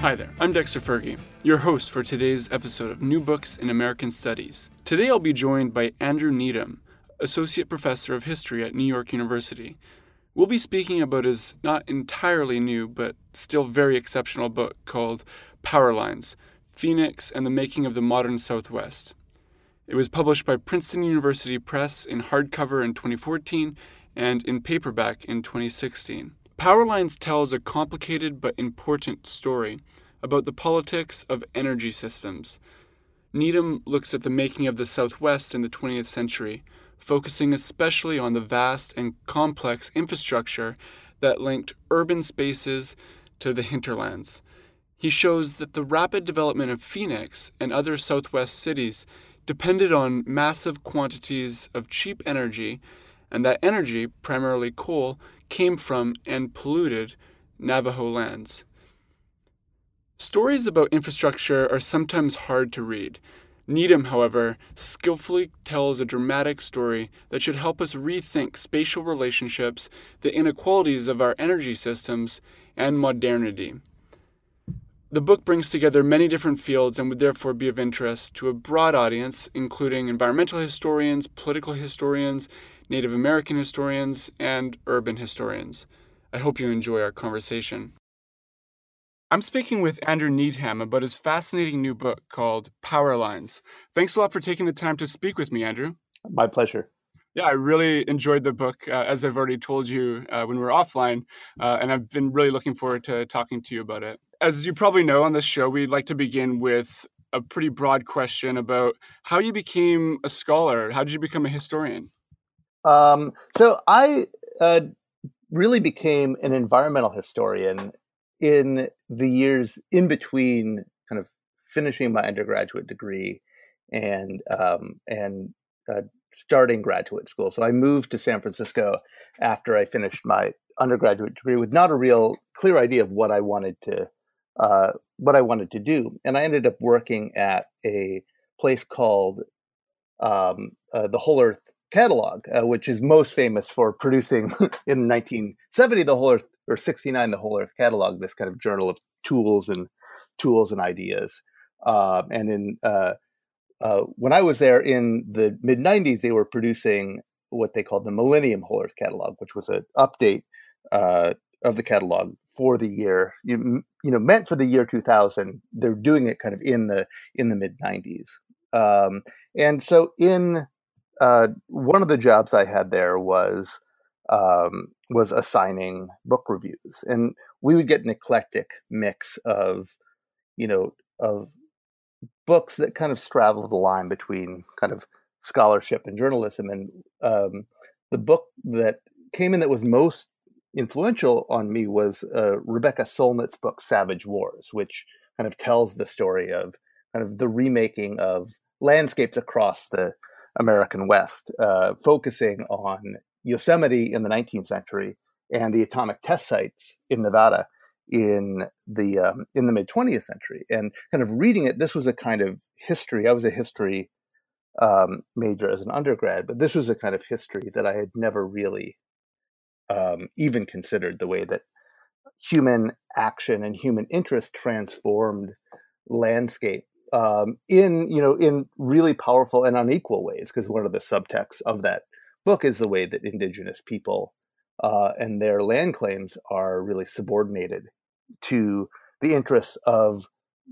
Hi there, I'm Dexter Fergie, your host for today's episode of New Books in American Studies. Today I'll be joined by Andrew Needham, Associate Professor of History at New York University. We'll be speaking about his not entirely new, but still very exceptional book called Power Lines Phoenix and the Making of the Modern Southwest. It was published by Princeton University Press in hardcover in 2014 and in paperback in 2016. Powerlines tells a complicated but important story about the politics of energy systems. Needham looks at the making of the Southwest in the 20th century, focusing especially on the vast and complex infrastructure that linked urban spaces to the hinterlands. He shows that the rapid development of Phoenix and other Southwest cities depended on massive quantities of cheap energy, and that energy, primarily coal, came from and polluted Navajo lands. Stories about infrastructure are sometimes hard to read. Needham, however, skillfully tells a dramatic story that should help us rethink spatial relationships, the inequalities of our energy systems, and modernity. The book brings together many different fields and would therefore be of interest to a broad audience, including environmental historians, political historians, Native American historians, and urban historians. I hope you enjoy our conversation. I'm speaking with Andrew Needham about his fascinating new book called Power Lines. Thanks a lot for taking the time to speak with me, Andrew. My pleasure. Yeah, I really enjoyed the book, uh, as I've already told you uh, when we were offline, uh, and I've been really looking forward to talking to you about it. As you probably know on this show, we'd like to begin with a pretty broad question about how you became a scholar. How did you become a historian? Um, so I uh, really became an environmental historian in the years in between kind of finishing my undergraduate degree and um, and uh, starting graduate school. So I moved to San Francisco after I finished my undergraduate degree with not a real clear idea of what I wanted to uh, what I wanted to do, and I ended up working at a place called um, uh, the Whole Earth catalog, uh, which is most famous for producing in 1970 the whole Earth or 69 the whole Earth catalog, this kind of journal of tools and tools and ideas. Uh, and in uh, uh, when I was there in the mid 90s, they were producing what they called the Millennium Whole Earth catalog, which was an update uh, of the catalog for the year you, you know meant for the year 2000 they're doing it kind of in the in the mid 90s um, and so in uh, one of the jobs I had there was um, was assigning book reviews, and we would get an eclectic mix of, you know, of books that kind of straddle the line between kind of scholarship and journalism. And um, the book that came in that was most influential on me was uh, Rebecca Solnit's book Savage Wars, which kind of tells the story of kind of the remaking of landscapes across the American West, uh, focusing on Yosemite in the 19th century and the atomic test sites in Nevada in the um, in the mid 20th century. And kind of reading it, this was a kind of history. I was a history um, major as an undergrad, but this was a kind of history that I had never really um, even considered the way that human action and human interest transformed landscape um, in you know in really powerful and unequal ways because one of the subtexts of that book is the way that indigenous people uh, and their land claims are really subordinated to the interests of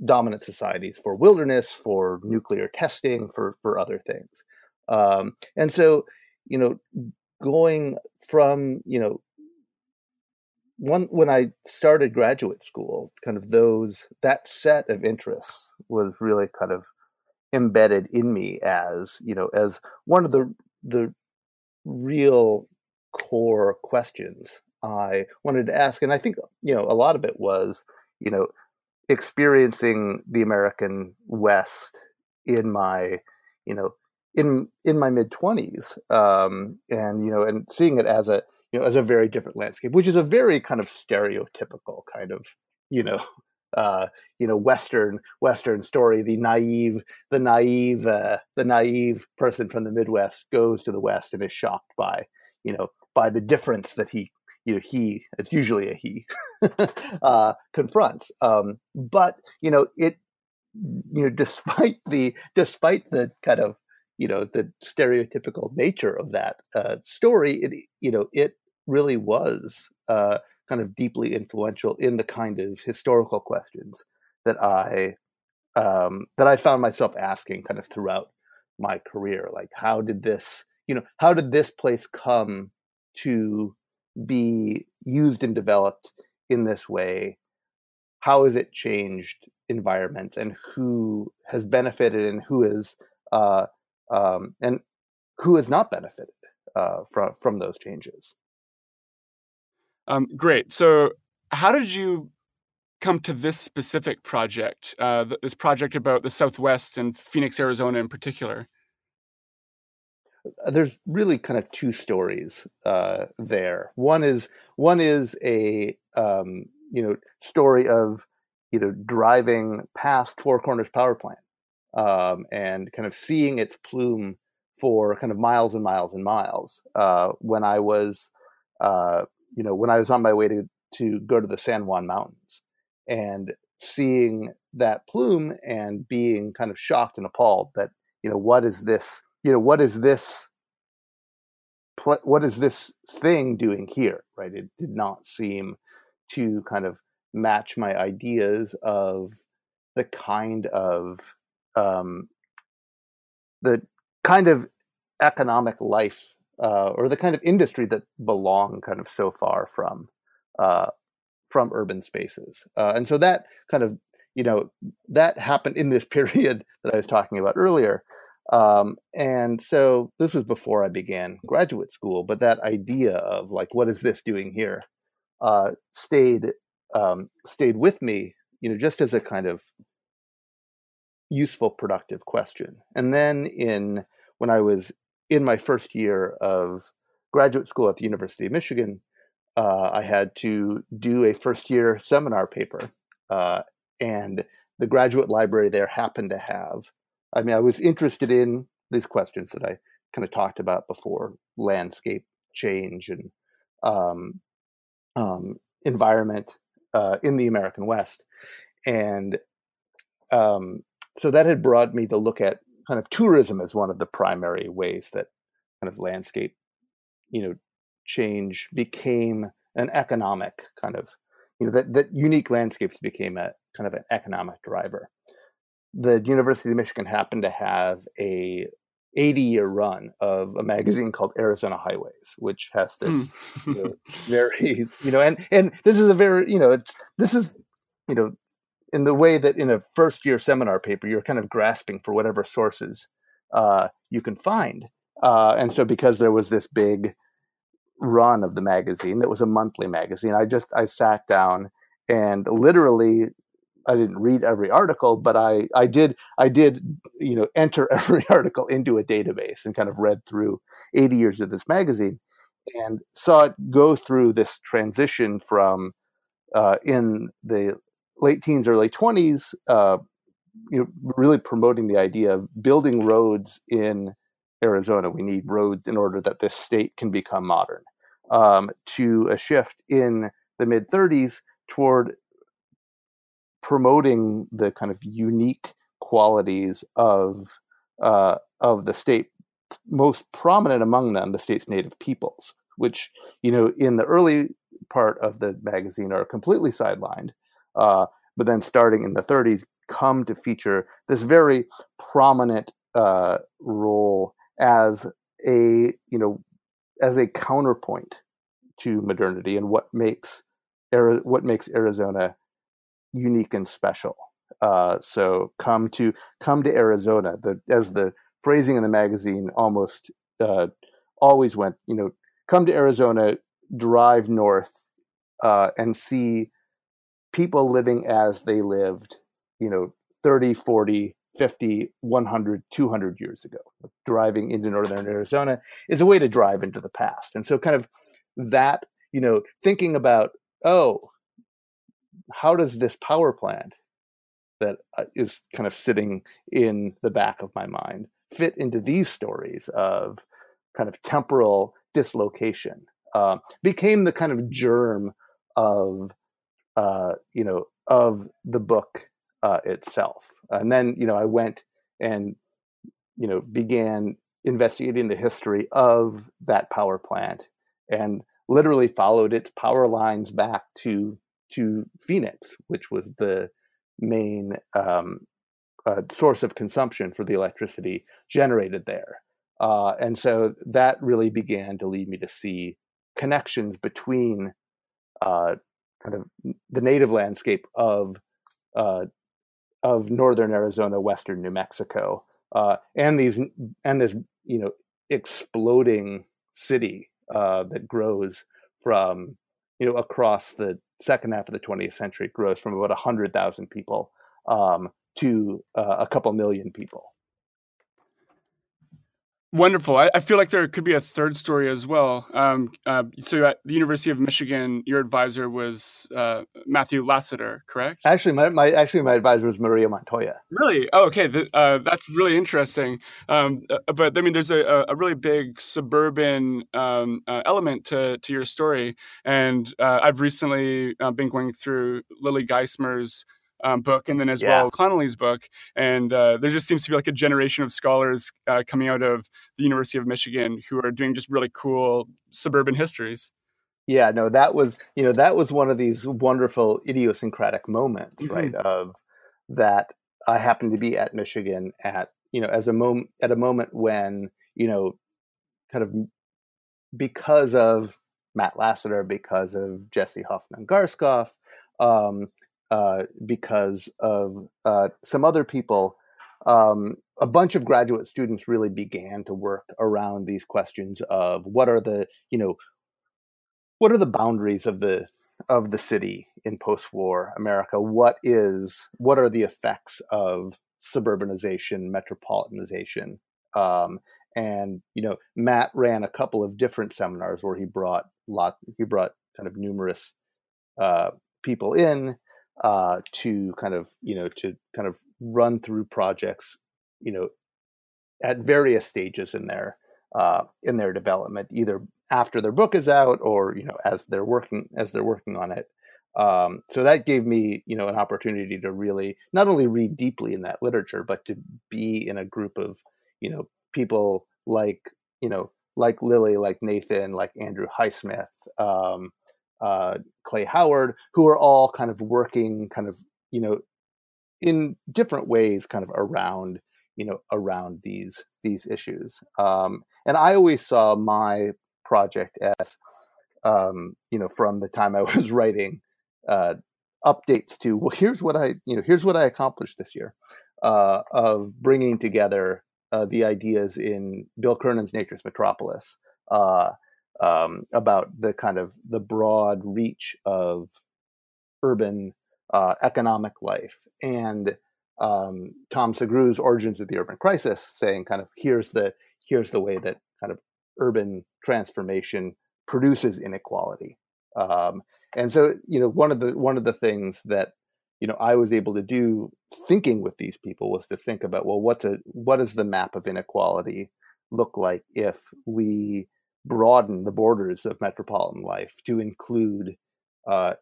dominant societies for wilderness for nuclear testing for for other things. Um, and so you know going from you know one when I started graduate school, kind of those that set of interests was really kind of embedded in me as you know as one of the the real core questions I wanted to ask, and I think you know a lot of it was you know experiencing the American West in my you know in in my mid twenties, um, and you know and seeing it as a you know, as a very different landscape, which is a very kind of stereotypical kind of, you know, uh, you know, Western Western story. The naive, the naive, uh, the naive person from the Midwest goes to the West and is shocked by, you know, by the difference that he, you know he it's usually a he uh, confronts um, but you know it you know despite the despite the kind of you know the stereotypical nature of that uh, story it you know it really was uh, kind of deeply influential in the kind of historical questions that i um, that i found myself asking kind of throughout my career like how did this you know how did this place come to be used and developed in this way? How has it changed environments and who has benefited and who is uh, um, and who has not benefited uh, from from those changes. Um, great. So how did you come to this specific project uh, this project about the southwest and phoenix arizona in particular? Uh, there's really kind of two stories uh, there. One is one is a um, you know story of you know driving past Four Corners Power Plant um, and kind of seeing its plume for kind of miles and miles and miles. Uh, when I was uh, you know when I was on my way to to go to the San Juan Mountains and seeing that plume and being kind of shocked and appalled that you know what is this you know what is this pl- what is this thing doing here right it did not seem to kind of match my ideas of the kind of um, the kind of economic life uh, or the kind of industry that belong kind of so far from uh, from urban spaces. Uh, and so that kind of you know that happened in this period that i was talking about earlier. Um, and so this was before I began graduate school, but that idea of like, what is this doing here, uh, stayed um, stayed with me, you know, just as a kind of useful, productive question. And then in when I was in my first year of graduate school at the University of Michigan, uh, I had to do a first year seminar paper, uh, and the graduate library there happened to have I mean, I was interested in these questions that I kind of talked about before landscape change and um, um, environment uh, in the American West. And um, so that had brought me to look at kind of tourism as one of the primary ways that kind of landscape, you know, change became an economic kind of, you know, that, that unique landscapes became a kind of an economic driver the University of Michigan happened to have a 80 year run of a magazine called Arizona Highways, which has this mm. you know, very, you know, and and this is a very, you know, it's this is, you know, in the way that in a first year seminar paper you're kind of grasping for whatever sources uh, you can find, uh, and so because there was this big run of the magazine that was a monthly magazine, I just I sat down and literally I didn't read every article, but I I did I did you know enter every article into a database and kind of read through 80 years of this magazine and saw it go through this transition from uh, in the late teens early 20s uh, you know really promoting the idea of building roads in Arizona. We need roads in order that this state can become modern. Um, to a shift in the mid 30s toward promoting the kind of unique qualities of uh, of the state, most prominent among them, the state's native peoples, which you know in the early part of the magazine are completely sidelined, uh, but then starting in the 30s come to feature this very prominent uh, role as a you know as a counterpoint to modernity and what makes what makes Arizona unique and special. Uh, so come to come to Arizona. The as the phrasing in the magazine almost uh, always went. You know, come to Arizona, drive north, uh, and see people living as they lived. You know, 30, 40, 50, 100, 200 years ago. Driving into northern Arizona is a way to drive into the past. And so, kind of that, you know, thinking about, oh, how does this power plant that uh, kind of sitting in the back of my mind fit into these stories of kind of temporal dislocation uh, became the kind of germ of uh, you know of the book uh, itself. And then you know I went and you know began investigating the history of that power plant and literally followed its power lines back to to Phoenix, which was the main um, uh, source of consumption for the electricity generated there. Uh, and so that really began to lead me to see connections between uh, kind of the native landscape of uh, of northern Arizona, western New Mexico, uh, and these and this you know exploding city uh, that grows from you know across the second half of the 20th century grows from about 100,000 people um, to uh, a couple million people. Wonderful. I, I, feel like there could be a third story as well. Um, uh, so at the University of Michigan, your advisor was uh, Matthew Lassiter, correct? Actually, my, my, actually my advisor was Maria Montoya. Really? Oh, okay. The, uh, that's really interesting. Um, uh, but I mean, there's a, a really big suburban um, uh, element to to your story, and uh, I've recently been going through Lily Geismer's um, book, and then as yeah. well Connolly's book. And uh, there just seems to be like a generation of scholars uh, coming out of the University of Michigan who are doing just really cool suburban histories. Yeah, no, that was you know that was one of these wonderful idiosyncratic moments, mm-hmm. right? Of that I happened to be at Michigan at you know as a moment at a moment when you know kind of because of Matt Lassiter, because of Jesse Hoffnung-Garskof, um, uh, because of uh, some other people. Um, a bunch of graduate students really began to work around these questions of what are the you know what are the boundaries of the of the city in post-war America? What is what are the effects of suburbanization, metropolitanization? Um, and you know, Matt ran a couple of different seminars where he brought lot he brought kind of numerous uh, people in uh, to kind of you know to kind of run through projects you know at various stages in their uh, in their development either after their book is out or you know as they're working as they're working on it. Um, so that gave me you know an opportunity to really not only read deeply in that literature but to be in a group of you know people like you know like lily like nathan like andrew highsmith um, uh, Clay Howard, who are all kind of working, kind of you know, in different ways, kind of around you know around these these issues. Um, and I always saw my project as um, you know from the time I was writing uh, updates to well, here's what I you know here's what I accomplished this year uh, of bringing together uh, the ideas in Bill Cronon's Nature's Metropolis. Uh, um, about the kind of the broad reach of urban uh, economic life and um, Tom Sugrue's Origins of the Urban Crisis, saying kind of here's the here's the way that kind of urban transformation produces inequality. Um, and so, you know, one of the one of the things that you know I was able to do thinking with these people was to think about well, what's a what does the map of inequality look like if we broaden the borders of metropolitan life to include uh,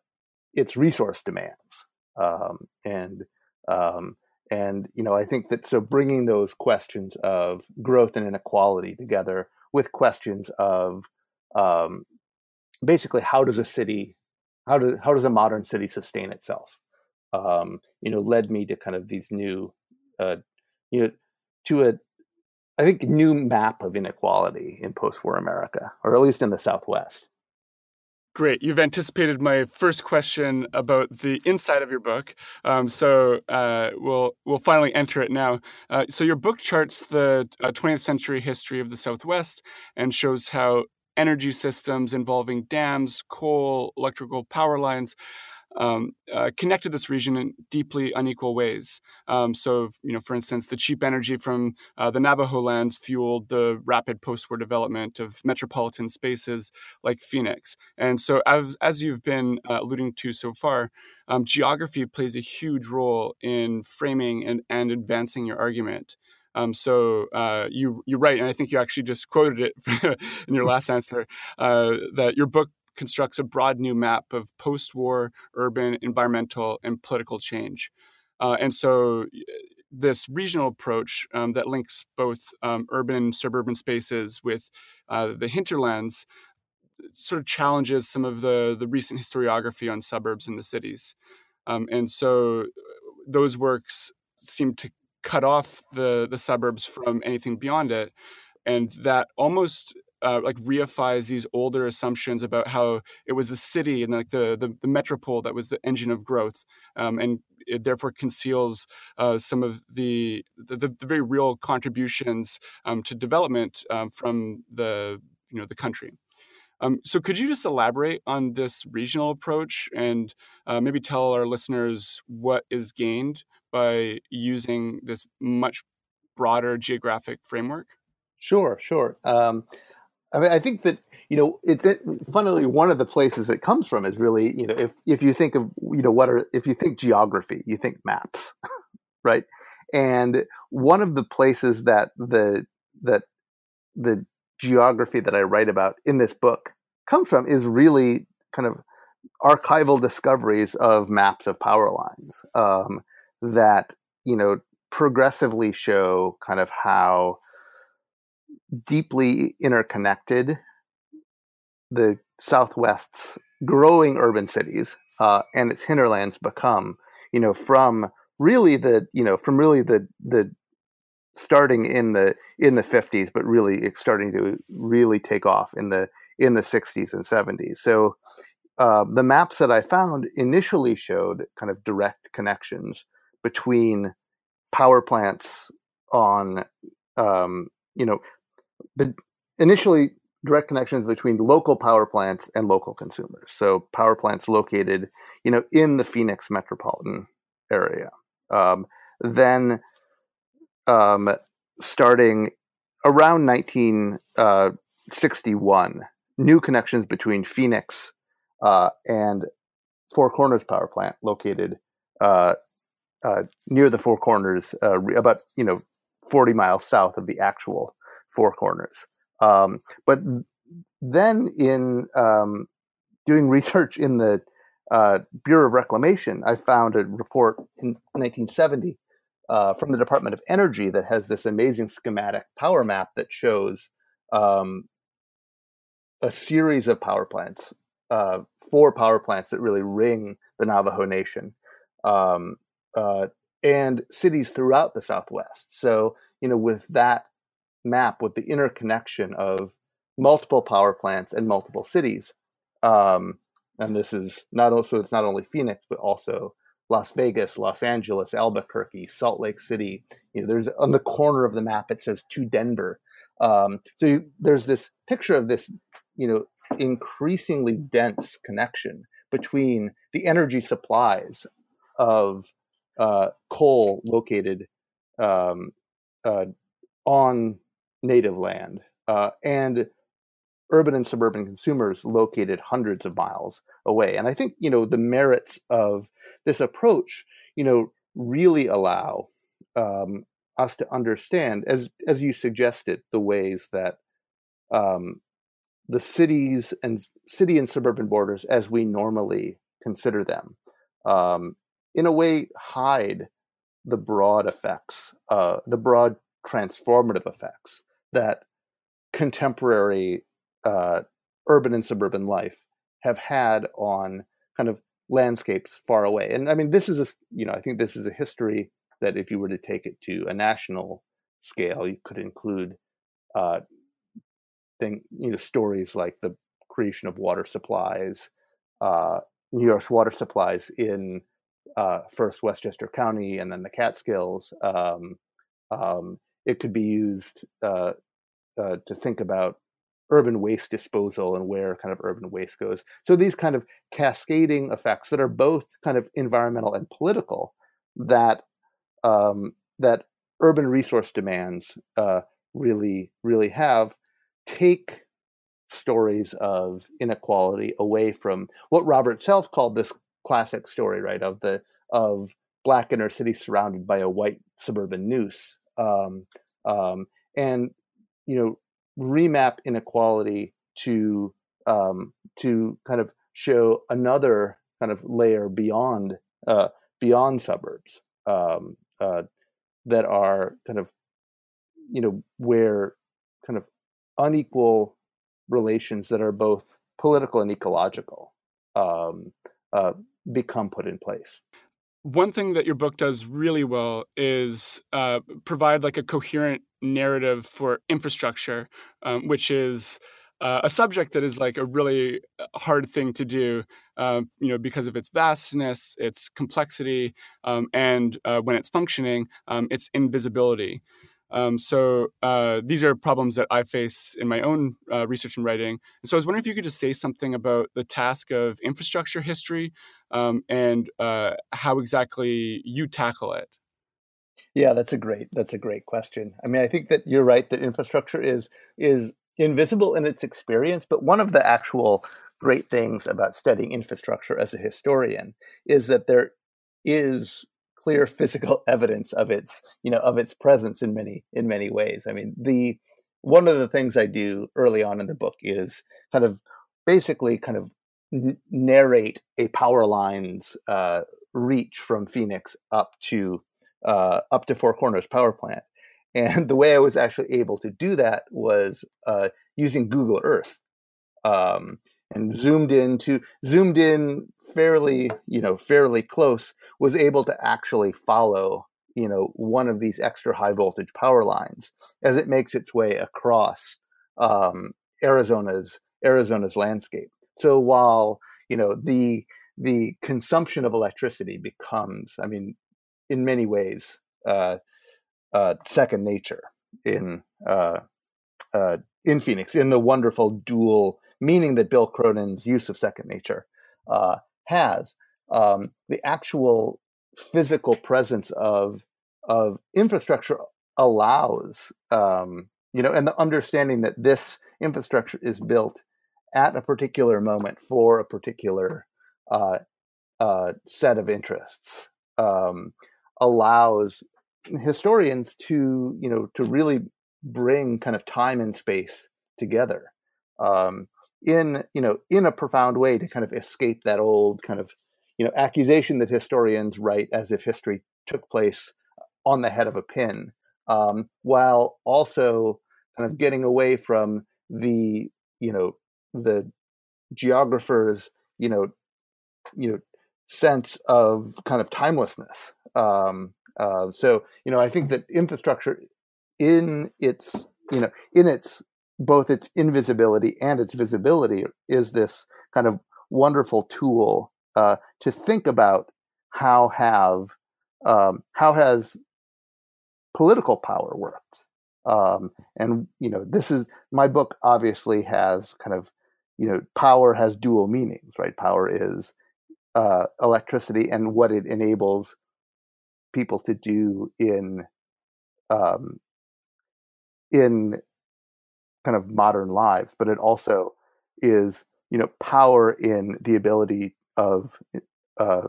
its resource demands. Um, and um, and you know, I think that so bringing those questions of growth and inequality together with questions of um, basically how does a city, how does how does a modern city sustain itself? Um, you know, led me to kind of these new, uh, you know, to a I think, new map of inequality in post war America, or at least in the Southwest. Great. You've anticipated my first question about the inside of your book, um, so uh, we'll we'll finally enter it now. Uh, so your book charts the uh, 20th century history of the Southwest and shows how energy systems involving dams, coal, electrical power lines um, uh, connected this region in deeply unequal ways. Um, so, you know, for instance, the cheap energy from uh, the Navajo lands fueled the rapid post-war development of metropolitan spaces like Phoenix. And so, as, as you've been uh, alluding to so far, um, geography plays a huge role in framing and, and advancing your argument. Um, so uh, you you write, and I think you actually just quoted it in your last answer uh, that your book constructs a broad new map of post-war urban, environmental, and political change. Uh, and so this regional approach um, that links both um, urban and suburban spaces with uh, the hinterlands sort of challenges some of the the recent historiography on suburbs and the cities. Um, and so those works seem to cut off the the suburbs from anything beyond it, and that almost uh, like reifies these older assumptions about how it was the city and like the the, the metropole that was the engine of growth, um, and it therefore conceals uh, some of the, the, the very real contributions um, to development um, from the you know the country. Um, so, could you just elaborate on this regional approach and uh, maybe tell our listeners what is gained by using this much broader geographic framework? Sure, sure. Um, I mean, I think that you know it's it, funnily one of the places it comes from is really you know if if you think of you know what are if you think geography, you think maps, right? And one of the places that the that the geography that I write about in this book comes from is really kind of archival discoveries of maps of power lines um, that you know progressively show kind of how deeply interconnected the Southwest's growing urban cities uh, and its hinterlands become. You know, from really the you know from really the the starting in the in the 50s but really starting to really take off in the in the 60s and 70s so uh, the maps that i found initially showed kind of direct connections between power plants on um, you know the initially direct connections between local power plants and local consumers. So power plants located you know in the phoenix metropolitan area. Um, then um, starting around 1961, uh, new connections between Phoenix uh, and Four Corners Power Plant, located uh, uh near the Four Corners, uh, about you know 40 miles south of the actual Four Corners. Um, but then, in um, doing research in the uh, Bureau of Reclamation, I found a report in 1970 uh, from the Department of Energy that has this amazing schematic power map that shows um, a series of power plants, uh, four power plants that really ring the Navajo Nation, um, uh, and cities throughout the Southwest. So, you know, with that map, with the interconnection of multiple power plants and multiple cities, um, and this is not also it's not only Phoenix but also Las Vegas, Los Angeles, Albuquerque, Salt Lake City. You know, there's on the corner of the map it says to Denver. Um, so you, there's this picture of this, you know, increasingly dense connection between the energy supplies of uh, coal located um, uh, on native land uh, and urban and suburban consumers located hundreds of miles away. And I think, you know, the merits of this approach, you know, really allow um, us to understand, as as you suggested, the ways that um, the cities and city and suburban borders, as we normally consider them, um, in a way, hide the broad effects, uh, the broad transformative effects that contemporary uh, urban and suburban life have had on kind of landscapes far away. And I mean, this is a you know I think this is a history that if you were to take it to a national scale, you could include uh, thing you know stories like the creation of water supplies, uh, New York's water supplies in uh, first Westchester County and then the Catskills. Um, um, it could be used uh, uh, to think about urban waste disposal and where kind of urban waste goes. So these kind of cascading effects that are both kind of environmental and political that um, that urban resource demands uh, really really have take stories of inequality away from what Robert Self called this classic story, right? Of the of black inner city surrounded by a white suburban noose. Um, um, and you know remap inequality to um, to kind of show another kind of layer beyond uh, beyond suburbs um, uh, that are kind of you know where kind of unequal relations that are both political and ecological um, uh, become put in place one thing that your book does really well is uh, provide like a coherent narrative for infrastructure, um, which is uh, a subject that is like a really uh, hard thing to do, um, you know, because of its vastness, its complexity, um, and uh, when it's functioning, um, its invisibility. Um, so uh, these are problems that I face in my own uh, research and writing. And so I was wondering if you could just say something about the task of infrastructure history um, and uh, how exactly you tackle it. Yeah, that's a great that's a great question. I mean, I think that you're right that infrastructure is is invisible in its experience, but one of the actual great things about studying infrastructure as a historian is that there is clear physical evidence of its you know of its presence in many in many ways. I mean the one of the things i do early on in the book is kind of basically kind of n- narrate a power line's uh, reach from phoenix up to uh, up to four corners power plant. And the way i was actually able to do that was uh, using google earth. Um, and zoomed in to zoomed in fairly you know fairly close was able to actually follow you know one of these extra high voltage power lines as it makes its way across um, Arizona's Arizona's landscape. So while you know the the consumption of electricity becomes, I mean, in many ways, uh, uh, second nature in uh, uh in Phoenix in the wonderful dual meaning that Bill Cronon's use of second nature uh, has. Um, the actual physical presence of of infrastructure allows um, you know, and the understanding that this infrastructure is built at a particular moment for a particular uh, uh, set of interests um, allows historians to you know to really bring kind of time and space together um, in you know in a profound way to kind of escape that old kind of you know accusation that historians write as if history took place on the head of a pin um, while also kind of getting away from the you know the geographers you know you know sense of kind of timelessness um, uh, so you know i think that infrastructure in its you know in its both its invisibility and its visibility is this kind of wonderful tool uh, to think about how have um, how has political power worked. Um, and you know this is my book obviously has kind of you know power has dual meanings right? Power is uh, electricity and what it enables people to do in um, in kind of modern lives, but it also is you know power in the ability of uh,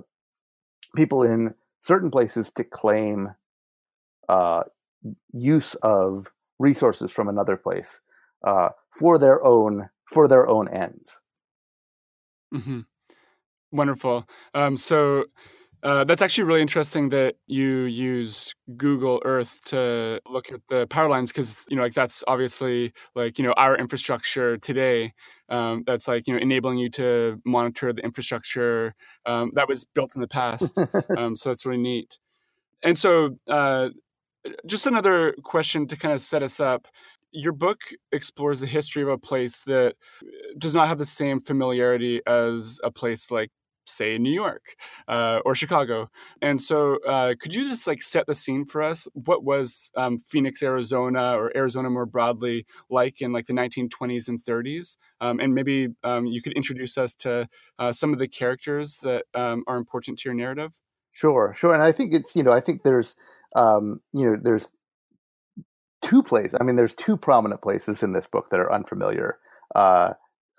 people in certain places to claim uh, use of resources from another place uh, for their own for their own ends. Mm-hmm. Wonderful. Um, so uh, that's actually really interesting that you use Google Earth to look at the power lines because you know like that's obviously like you know our infrastructure today. Um, that's like you know enabling you to monitor the infrastructure um, that was built in the past. um, so that's really neat. And so, uh, just another question to kind of set us up. Your book explores the history of a place that does not have the same familiarity as a place like say New York uh, or Chicago. And so, uh, could you just like set the scene for us? What was um, Phoenix, Arizona, or Arizona more broadly like in like the 1920s and 30s? Um, and maybe um, you could introduce us to uh, some of the characters that um, are important to your narrative. Sure, sure. And I think it's you know I think there's um, you know there's two places. I mean, there's two prominent places in this book that are unfamiliar.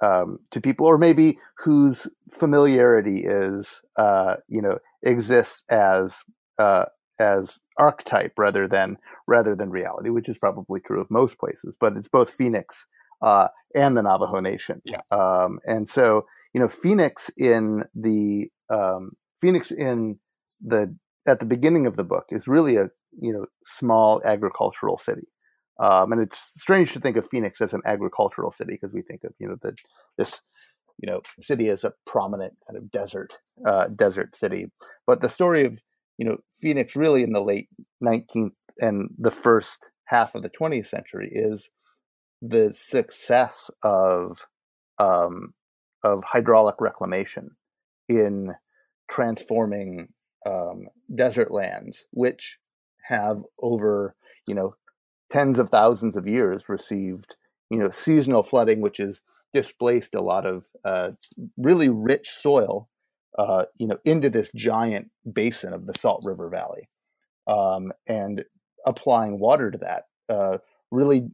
Um, to people, or maybe whose familiarity is, uh, you know, exists as uh, as archetype rather than rather than reality, which is probably true of most places. But it's both Phoenix uh, and the Navajo Nation. Yeah. Um, and so you know, Phoenix in the um, Phoenix in the at the beginning of the book is really a you know small agricultural city. Um, and it's strange to think of Phoenix as an agricultural city because we think of you know the this you know city as a prominent kind of desert uh, desert city. But the story of you know Phoenix really in the late 19th and the first half of the 20th century is the success of um, of hydraulic reclamation in transforming um, desert lands, which have over you know tens of thousands of years received you know seasonal flooding, which has displaced a lot of uh, really rich soil, uh, you know, into this giant basin of the Salt River Valley, um, and applying water to that uh, really,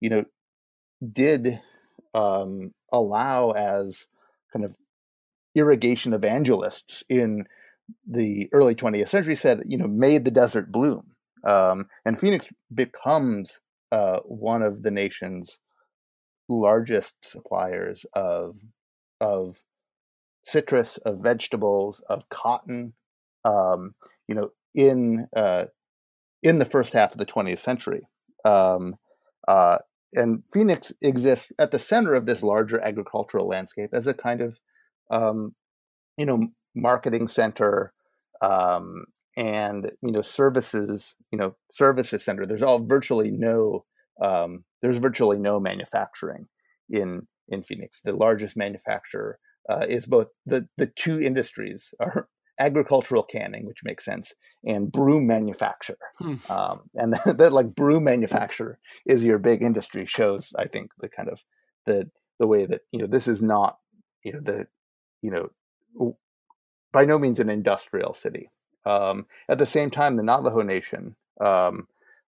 you know, did um, allow as kind of irrigation evangelists in the early 20th century said, you know, made the desert bloom. Um, and Phoenix becomes uh, one of the nation's largest suppliers of of citrus, of vegetables, of cotton. Um, you know, in uh, in the first half of the 20th century, um, uh, and Phoenix exists at the center of this larger agricultural landscape as a kind of um, you know marketing center um, and you know services you know services center there's all virtually no um, there's virtually no manufacturing in in phoenix. The largest manufacturer uh, is both the the two industries are agricultural canning which makes sense and broom manufacture. Hmm. um, and that, that like broom manufacture is your big industry shows i think the kind of the the way that you know this is not you know the you know by no means an industrial city um, at the same time, the Navajo Nation, um,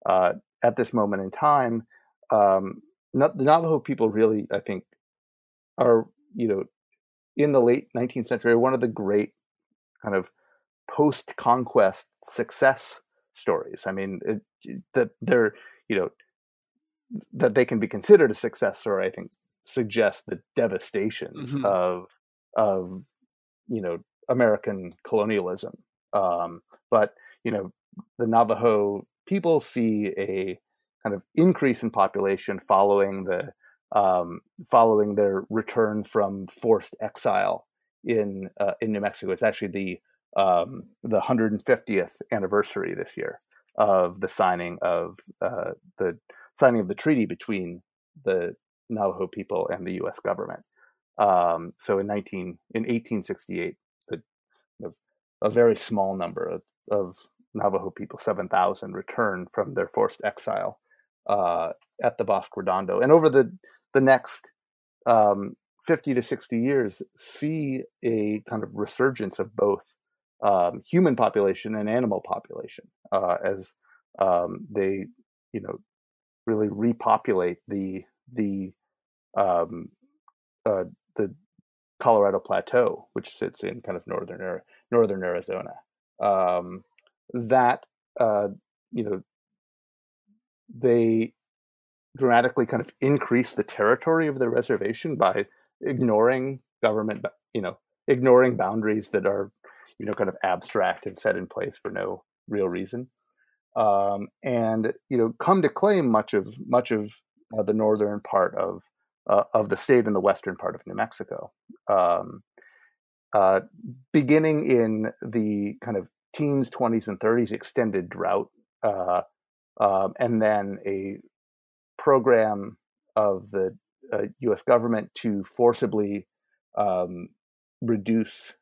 uh, at this moment in time, um, not, the Navajo people really, I think, are you know, in the late 19th century, one of the great kind of post-conquest success stories. I mean, it, that they're you know that they can be considered a success story. I think suggests the devastations mm-hmm. of of you know American colonialism um, but you know, the Navajo people see a kind of increase in population following the um, following their return from forced exile in uh, in New Mexico. It's actually the um, the 150th anniversary this year of the signing of uh, the signing of the treaty between the Navajo people and the U.S. government. Um, so in 19 in 1868, the, the a very small number of, of Navajo people, 7,000, returned from their forced exile uh, at the Bosque Redondo. And over the, the next um, 50 to 60 years, see a kind of resurgence of both um, human population and animal population uh, as um, they, you know, really repopulate the the um, uh, the Colorado Plateau, which sits in kind of northern northern Arizona. Um, that uh, you know they dramatically kind of increase the territory of the reservation by ignoring government, you know, ignoring boundaries that are you know kind of abstract and set in place for no real reason, um, and you know come to claim much of much of uh, the northern part of uh, of the state and the western part of New Mexico. Um, uh, beginning in the kind of teens, 20s, and 30s, extended drought, uh, um, and then a program of the uh, U.S. government to forcibly um, reduce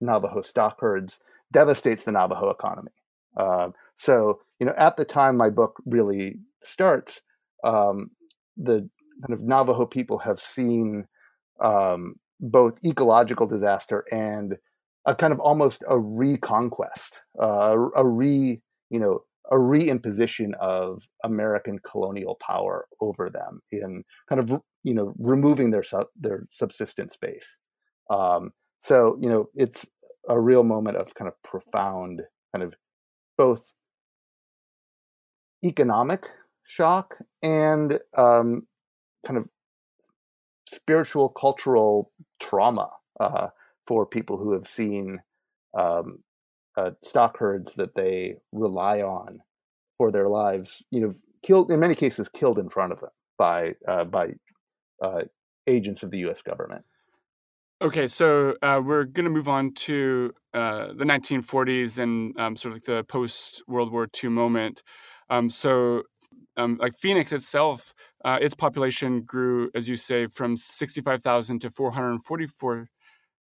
Navajo stock herds devastates the Navajo economy. Uh, so, you know, at the time my book really starts, um, the kind of Navajo people have seen um, both ecological disaster and a kind of almost a reconquest, uh, a re you know a reimposition of American colonial power over them in kind of you know removing their their subsistence base. Um, so you know it's a real moment of kind of profound kind of both economic shock and um, kind of spiritual cultural trauma uh, for people who have seen um, uh, stock herds that they rely on for their lives, you know, killed in many cases killed in front of them by uh, by uh, agents of the U.S. government. Okay, so uh, we're going to move on to uh, the 1940s and um, sort of like the post World War II moment. Um, so, um, like Phoenix itself, uh, its population grew, as you say, from 65,000 to 444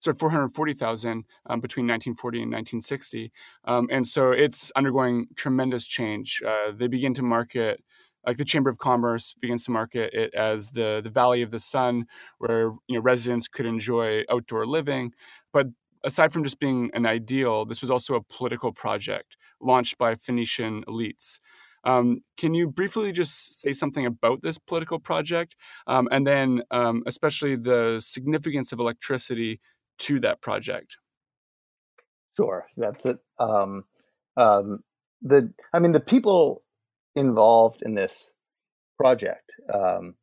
sorry, 440,000 um, between 1940 and 1960. Um, and so it's undergoing tremendous change. Uh, they begin to market, like the Chamber of Commerce begins to market it as the, the Valley of the Sun, where you know residents could enjoy outdoor living. But aside from just being an ideal, this was also a political project launched by Phoenician elites. Um, can you briefly just say something about this political project, um, and then um, especially the significance of electricity to that project? Sure, that's it. Um, um, the I mean, the people involved in this project. Um,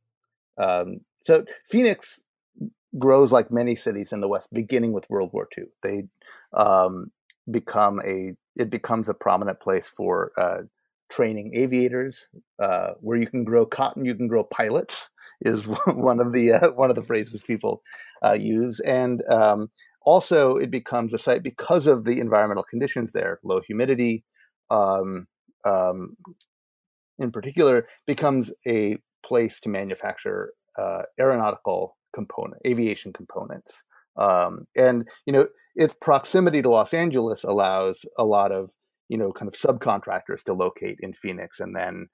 so Phoenix grows like many cities in the West, beginning with World War II. They um, become a it becomes a prominent place for uh, training aviators. Uh, where you can grow cotton, you can grow pilots is one of the uh, one of the phrases people uh, use, and um, also it becomes a site because of the environmental conditions there, low humidity, um, um, in particular, becomes a place to manufacture uh, aeronautical component, aviation components, um, and you know its proximity to Los Angeles allows a lot of you know kind of subcontractors to locate in Phoenix and then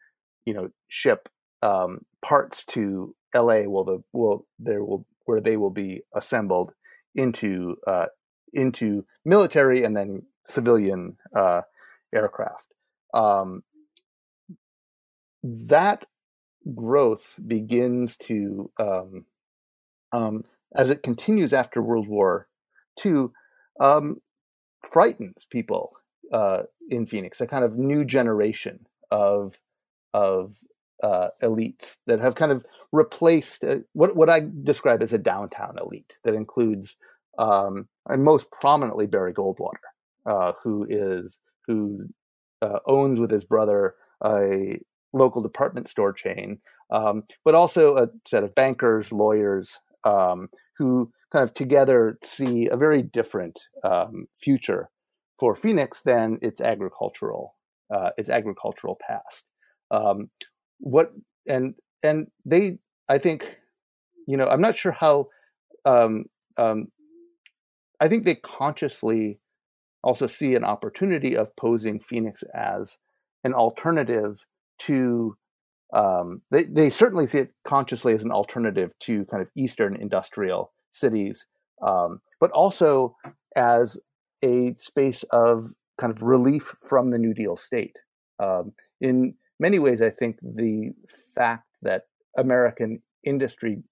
you know ship um, parts to LA will the will there will where they will be assembled into uh, into military and then civilian uh, aircraft. Um, that growth begins to um, um, as it continues after World War II um, frightens people uh, in Phoenix. A kind of new generation of of uh, elites that have kind of replaced uh, what what I describe as a downtown elite that includes um, and most prominently Barry Goldwater, uh, who is who uh, owns with his brother a local department store chain, um, but also a set of bankers, lawyers um, who kind of together see a very different um, future for Phoenix then its agricultural uh, its agricultural past. Um, what and and they i think you know i'm not sure how um, um, i think they consciously also see an opportunity of posing phoenix as an alternative to um, they, they certainly see it consciously as an alternative to kind of eastern industrial cities um, but also as a space of kind of relief from the new deal state. Um, in many ways, I think the fact that American industry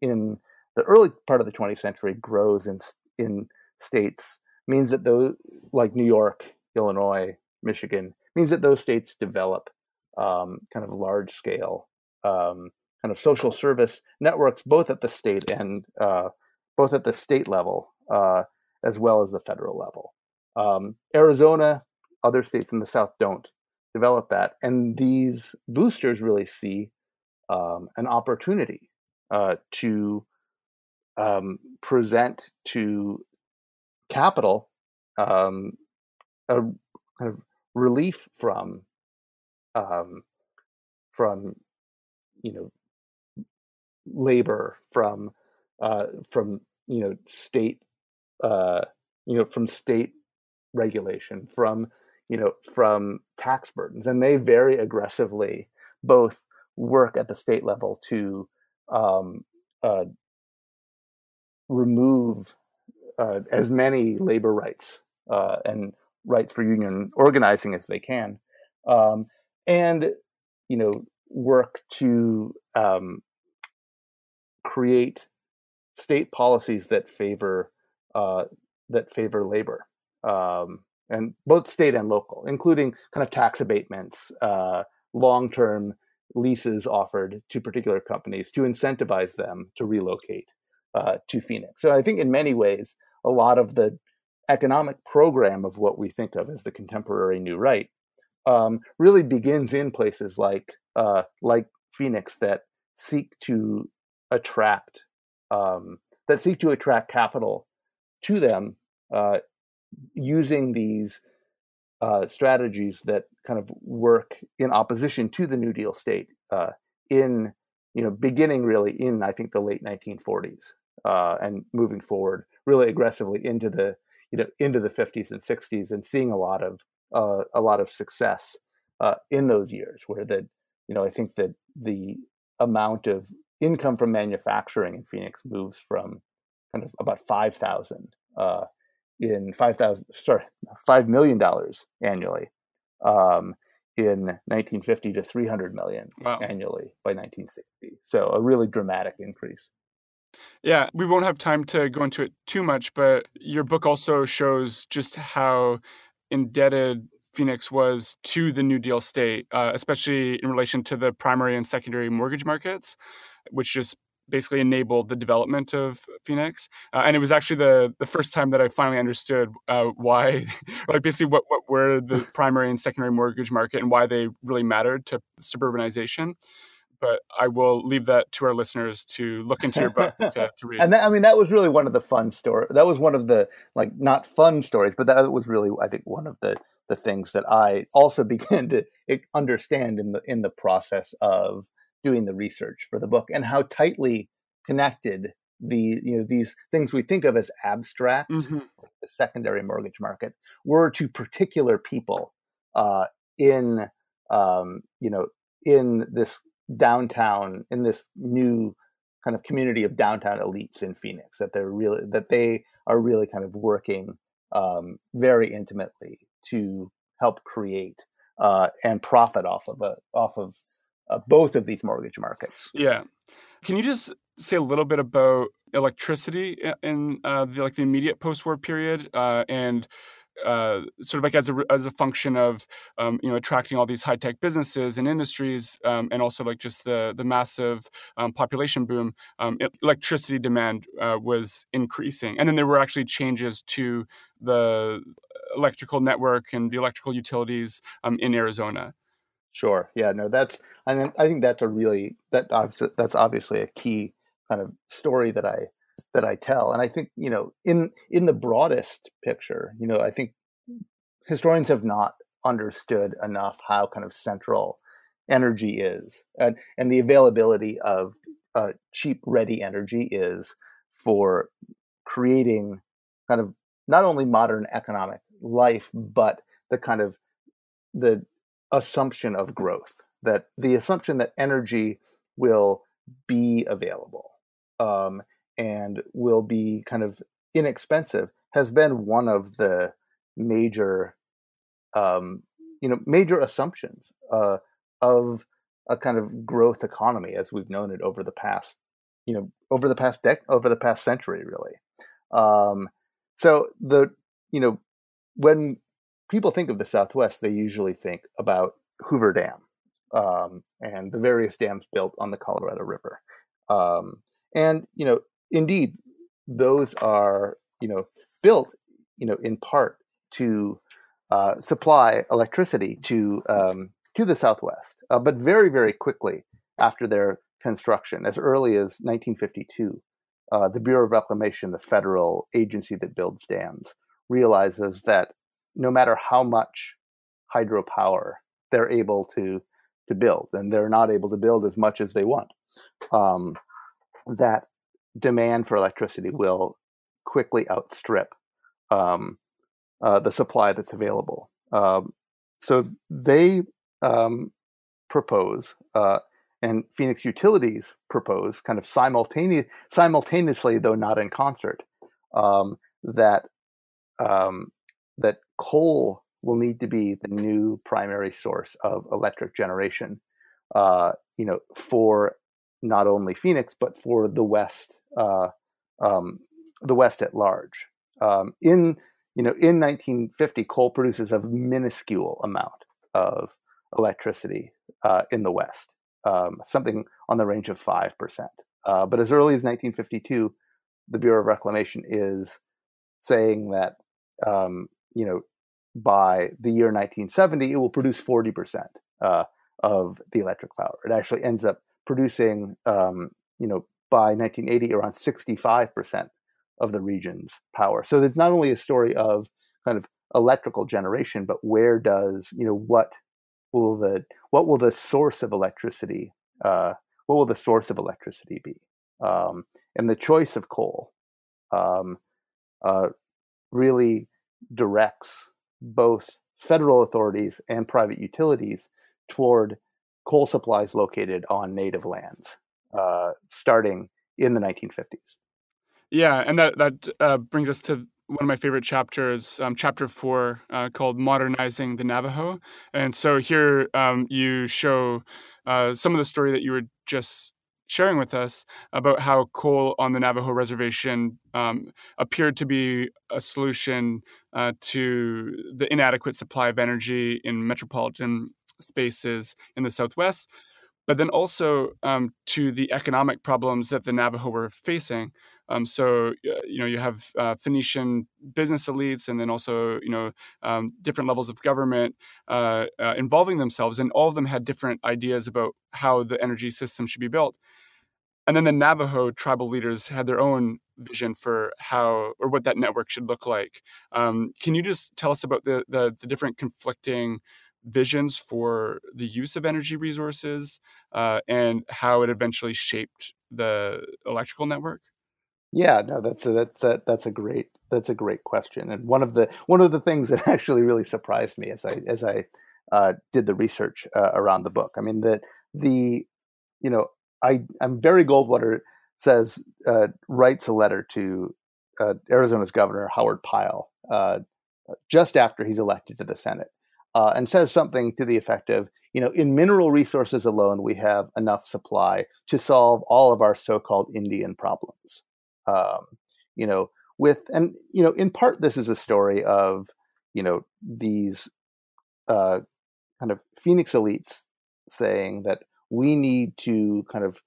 in the early part of the 20th century grows in in states means that those like New York, Illinois, Michigan means that those states develop um, kind of large scale um, kind of social service networks, both at the state and uh, both at the state level. Uh, as well as the federal level. Um, Arizona, other states in the South don't develop that. And these boosters really see um, an opportunity uh, to um, present to capital um, a kind of relief from um, from you know labor from uh, from you know state uh, you know from state regulation from you know, from tax burdens, and they very aggressively both work at the state level to um, uh, remove uh, as many labor rights uh, and rights for union organizing as they can, um, and you know, work to um, create state policies that favor uh, that favor labor. Um, and both state and local, including kind of tax abatements, uh, long term leases offered to particular companies to incentivize them to relocate uh, to Phoenix. So I think in many ways, a lot of the economic program of what we think of as the contemporary new right um, really begins in places like uh, like Phoenix that seek to attract um, that seek to attract capital to them uh, using these uh, strategies that kind of work in opposition to the New Deal state uh, in you know beginning really in I think the late 1940s uh, and moving forward really aggressively into the you know into the 50s and 60s and seeing a lot of uh, a lot of success uh, in those years where the you know I think that the amount of income from manufacturing in Phoenix moves from kind of about 5,000 uh, in 5,000 sorry 5 million dollars annually um, in 1950 to 300 million wow. annually by 1960 so a really dramatic increase yeah, we won't have time to go into it too much, but your book also shows just how indebted Phoenix was to the New Deal state, uh, especially in relation to the primary and secondary mortgage markets, which just basically enabled the development of Phoenix. Uh, and it was actually the the first time that I finally understood uh, why, like basically what, what were the primary and secondary mortgage market and why they really mattered to suburbanization but I will leave that to our listeners to look into your book to, to read. and that, I mean, that was really one of the fun stories. That was one of the like not fun stories, but that was really, I think, one of the the things that I also began to understand in the in the process of doing the research for the book and how tightly connected the you know these things we think of as abstract, mm-hmm. the secondary mortgage market, were to particular people uh, in um, you know in this downtown in this new kind of community of downtown elites in Phoenix that they're really that they are really kind of working um, very intimately to help create uh, and profit off of a, off of uh, both of these mortgage markets. Yeah, can you just say a little bit about electricity in uh, the like the immediate post-war period uh, and uh, sort of like as a as a function of um, you know attracting all these high tech businesses and industries, um, and also like just the the massive um, population boom, um, electricity demand uh, was increasing, and then there were actually changes to the electrical network and the electrical utilities um, in Arizona. Sure. Yeah. No. That's. I mean, I think that's a really that that's obviously a key kind of story that I that I tell. And I think, you know, in in the broadest picture, you know, I think historians have not understood enough how kind of central energy is and, and the availability of uh, cheap, ready energy is for creating kind of not only modern economic life, but the kind of the assumption of growth that the assumption that energy will be available um, and will be kind of inexpensive has been one of the major um, you know major assumptions uh, of a kind of growth economy as we've known it over the past you know over the past dec over the past century really. Um, so the you know when people think of the southwest they usually think about hoover dam um, and the various dams built on the colorado river. Um, and you know indeed, those are you know built you know in part to uh, supply electricity to um, to the Southwest, uh, but very very quickly after their construction, as early as 1952, uh, the Bureau of Reclamation, the federal agency that builds dams, realizes that no matter how much hydropower they're able to to build, and they're not able to build as much as they want, um, that demand for electricity will quickly outstrip um, uh, the supply that's available. Um, so they um, propose, uh, and Phoenix Utilities propose, kind of simultaneous, simultaneously, though not in concert, um, that um, that coal will need to be the new primary source of electric generation. Uh, you know, for not only Phoenix but for the West, uh, um, the West at large. Um, in you know, in 1950, coal produces a minuscule amount of electricity uh, in the West, um, something on the range of 5%. Uh, but as early as 1952, the Bureau of Reclamation is saying that, um, you know, by the year 1970, it will produce 40% uh, of the electric power. It actually ends up producing, um, you know, by 1980, around 65% of the region's power. So it's not only a story of kind of electrical generation, but where does, you know, what will the what will the source of electricity uh, what will the source of electricity be? Um, and the choice of coal um, uh, really directs both federal authorities and private utilities toward coal supplies located on native lands, uh, starting in the 1950s. Yeah, and that that uh, brings us to one of my favorite chapters, um, chapter four, uh, called "Modernizing the Navajo." And so here um, you show uh, some of the story that you were just sharing with us about how coal on the Navajo reservation um, appeared to be a solution uh, to the inadequate supply of energy in metropolitan spaces in the Southwest, but then also um, to the economic problems that the Navajo were facing. Um, so you know you have uh, Phoenician business elites, and then also you know um, different levels of government uh, uh, involving themselves, and all of them had different ideas about how the energy system should be built. And then the Navajo tribal leaders had their own vision for how or what that network should look like. Um, can you just tell us about the, the, the different conflicting visions for the use of energy resources uh, and how it eventually shaped the electrical network? Yeah, no, that's a, that's a, that's a great that's a great question, and one of the one of the things that actually really surprised me as I as I uh, did the research uh, around the book. I mean, the the you know I I'm Barry Goldwater says uh, writes a letter to uh, Arizona's governor Howard Pyle uh, just after he's elected to the Senate, uh, and says something to the effect of you know in mineral resources alone we have enough supply to solve all of our so-called Indian problems um, you know, with and you know, in part, this is a story of you know these uh, kind of Phoenix elites saying that we need to kind of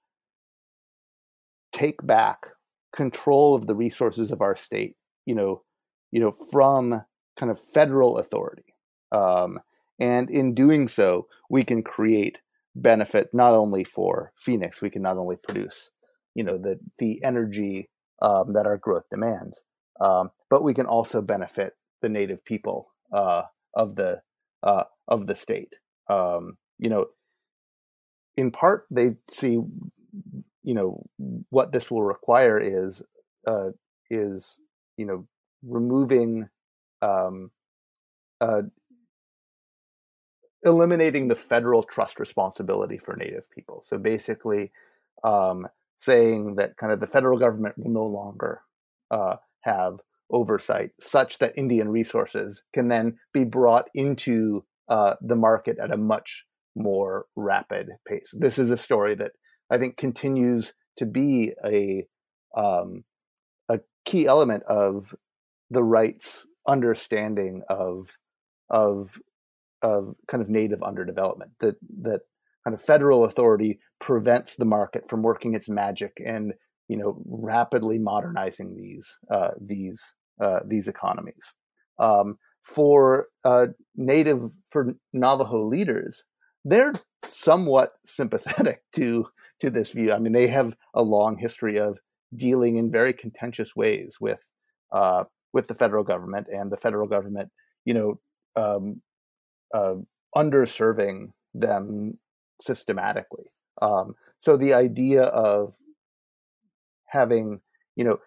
take back control of the resources of our state, you know, you know, from kind of federal authority. Um, and in doing so, we can create benefit not only for Phoenix, we can not only produce, you know, the the energy um, that our growth demands. Um, but we can also benefit the native people uh, of the uh, of the state. Um, you know, in part, they see, you know, what this will require is uh, is you know removing um, uh, eliminating the federal trust responsibility for native people. So basically, um, saying that kind of the federal government will no longer uh, have oversight such that Indian resources can then be brought into uh, the market at a much more rapid pace. This is a story that I think continues to be a um, a key element of the right's understanding of of of kind of native underdevelopment that that kind of federal authority prevents the market from working its magic and you know rapidly modernizing these uh, these uh, these economies. Um, for uh, native for Navajo leaders, they're somewhat sympathetic to to this view. I mean, they have a long history of dealing in very contentious ways with uh, with the federal government, and the federal government, you know, um, uh, underserving them systematically. Um, so the idea of having, you know,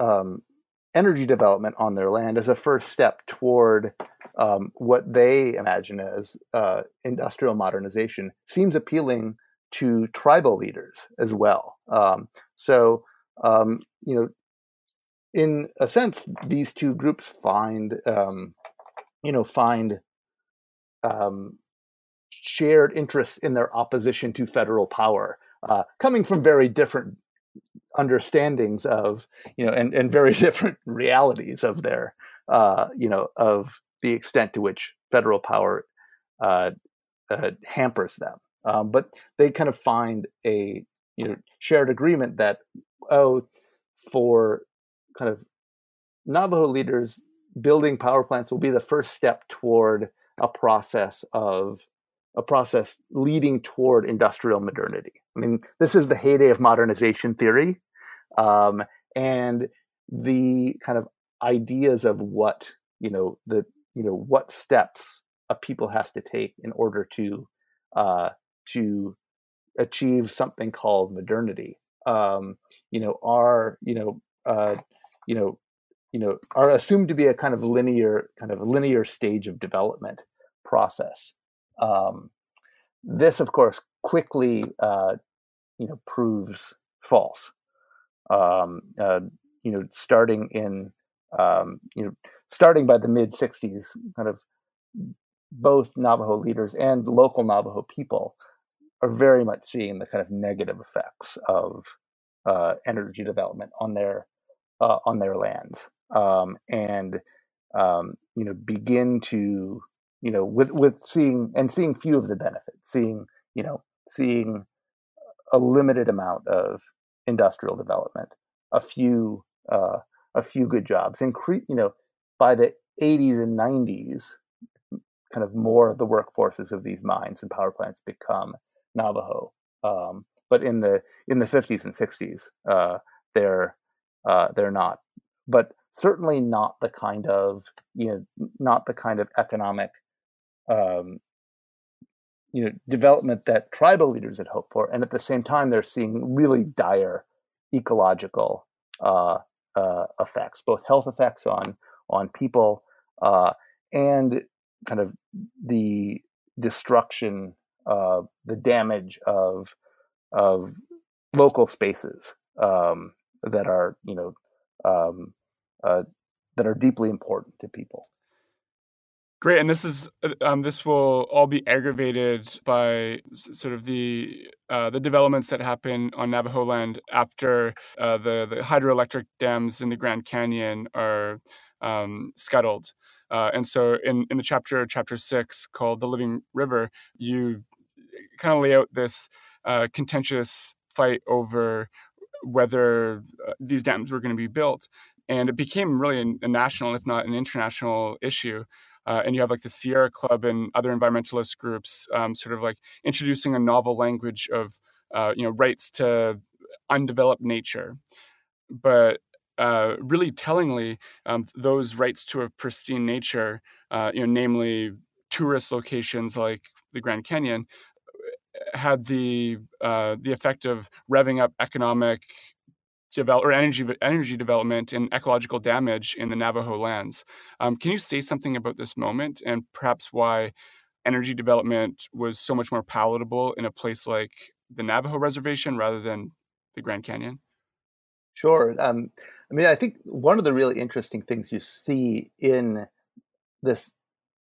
um, energy development on their land as a first step toward um, what they imagine as uh, industrial modernization seems appealing to tribal leaders as well. Um, so, um, you know, in a sense, these two groups find, um, you know, find um, shared interests in their opposition to federal power, uh, coming from very different understandings of you know and and very different realities of their uh, you know of the extent to which federal power uh, uh, hampers them. Um, but they kind of find a you know shared agreement that oh for kind of Navajo leaders building power plants will be the first step toward a process of a process leading toward industrial modernity. I mean, this is the heyday of modernization theory, um, and the kind of ideas of what you know the you know what steps a people has to take in order to uh, to achieve something called modernity. Um, you know, are you know uh, you know you know are assumed to be a kind of linear kind of linear stage of development process. Um, this, of course, quickly uh, you know proves false. Um, uh, you know, starting in um, you know starting by the mid '60s, kind of both Navajo leaders and local Navajo people are very much seeing the kind of negative effects of uh, energy development on their uh, on their lands, um, and um, you know begin to you know with with seeing and seeing few of the benefits, seeing you know seeing a limited amount of industrial development, a few uh, a few good jobs, increase you know by the 80s and 90s kind of more of the workforces of these mines and power plants become Navajo. Um, but in the in the 50s and 60s, uh, they're uh, they're not. But certainly not the kind of you know not the kind of economic um, you know development that tribal leaders had hoped for. And at the same time, they're seeing really dire ecological uh, uh effects, both health effects on on people uh, and kind of the destruction, the damage of of local spaces um, that are you know um, uh, that are deeply important to people. Great, and this is uh, um, this will all be aggravated by sort of the uh, the developments that happen on Navajo land after uh, the the hydroelectric dams in the Grand Canyon are um, scuttled. Uh, and so in, in the chapter, chapter six, called The Living River, you kind of lay out this uh, contentious fight over whether uh, these dams were going to be built. And it became really a, a national, if not an international issue. Uh, and you have like the Sierra Club and other environmentalist groups um, sort of like introducing a novel language of, uh, you know, rights to undeveloped nature. But uh, really tellingly, um, those rights to a pristine nature, uh, you know, namely tourist locations like the Grand Canyon, uh, had the uh, the effect of revving up economic develop or energy energy development and ecological damage in the Navajo lands. Um, can you say something about this moment and perhaps why energy development was so much more palatable in a place like the Navajo Reservation rather than the Grand Canyon? Sure. Um, I mean, I think one of the really interesting things you see in this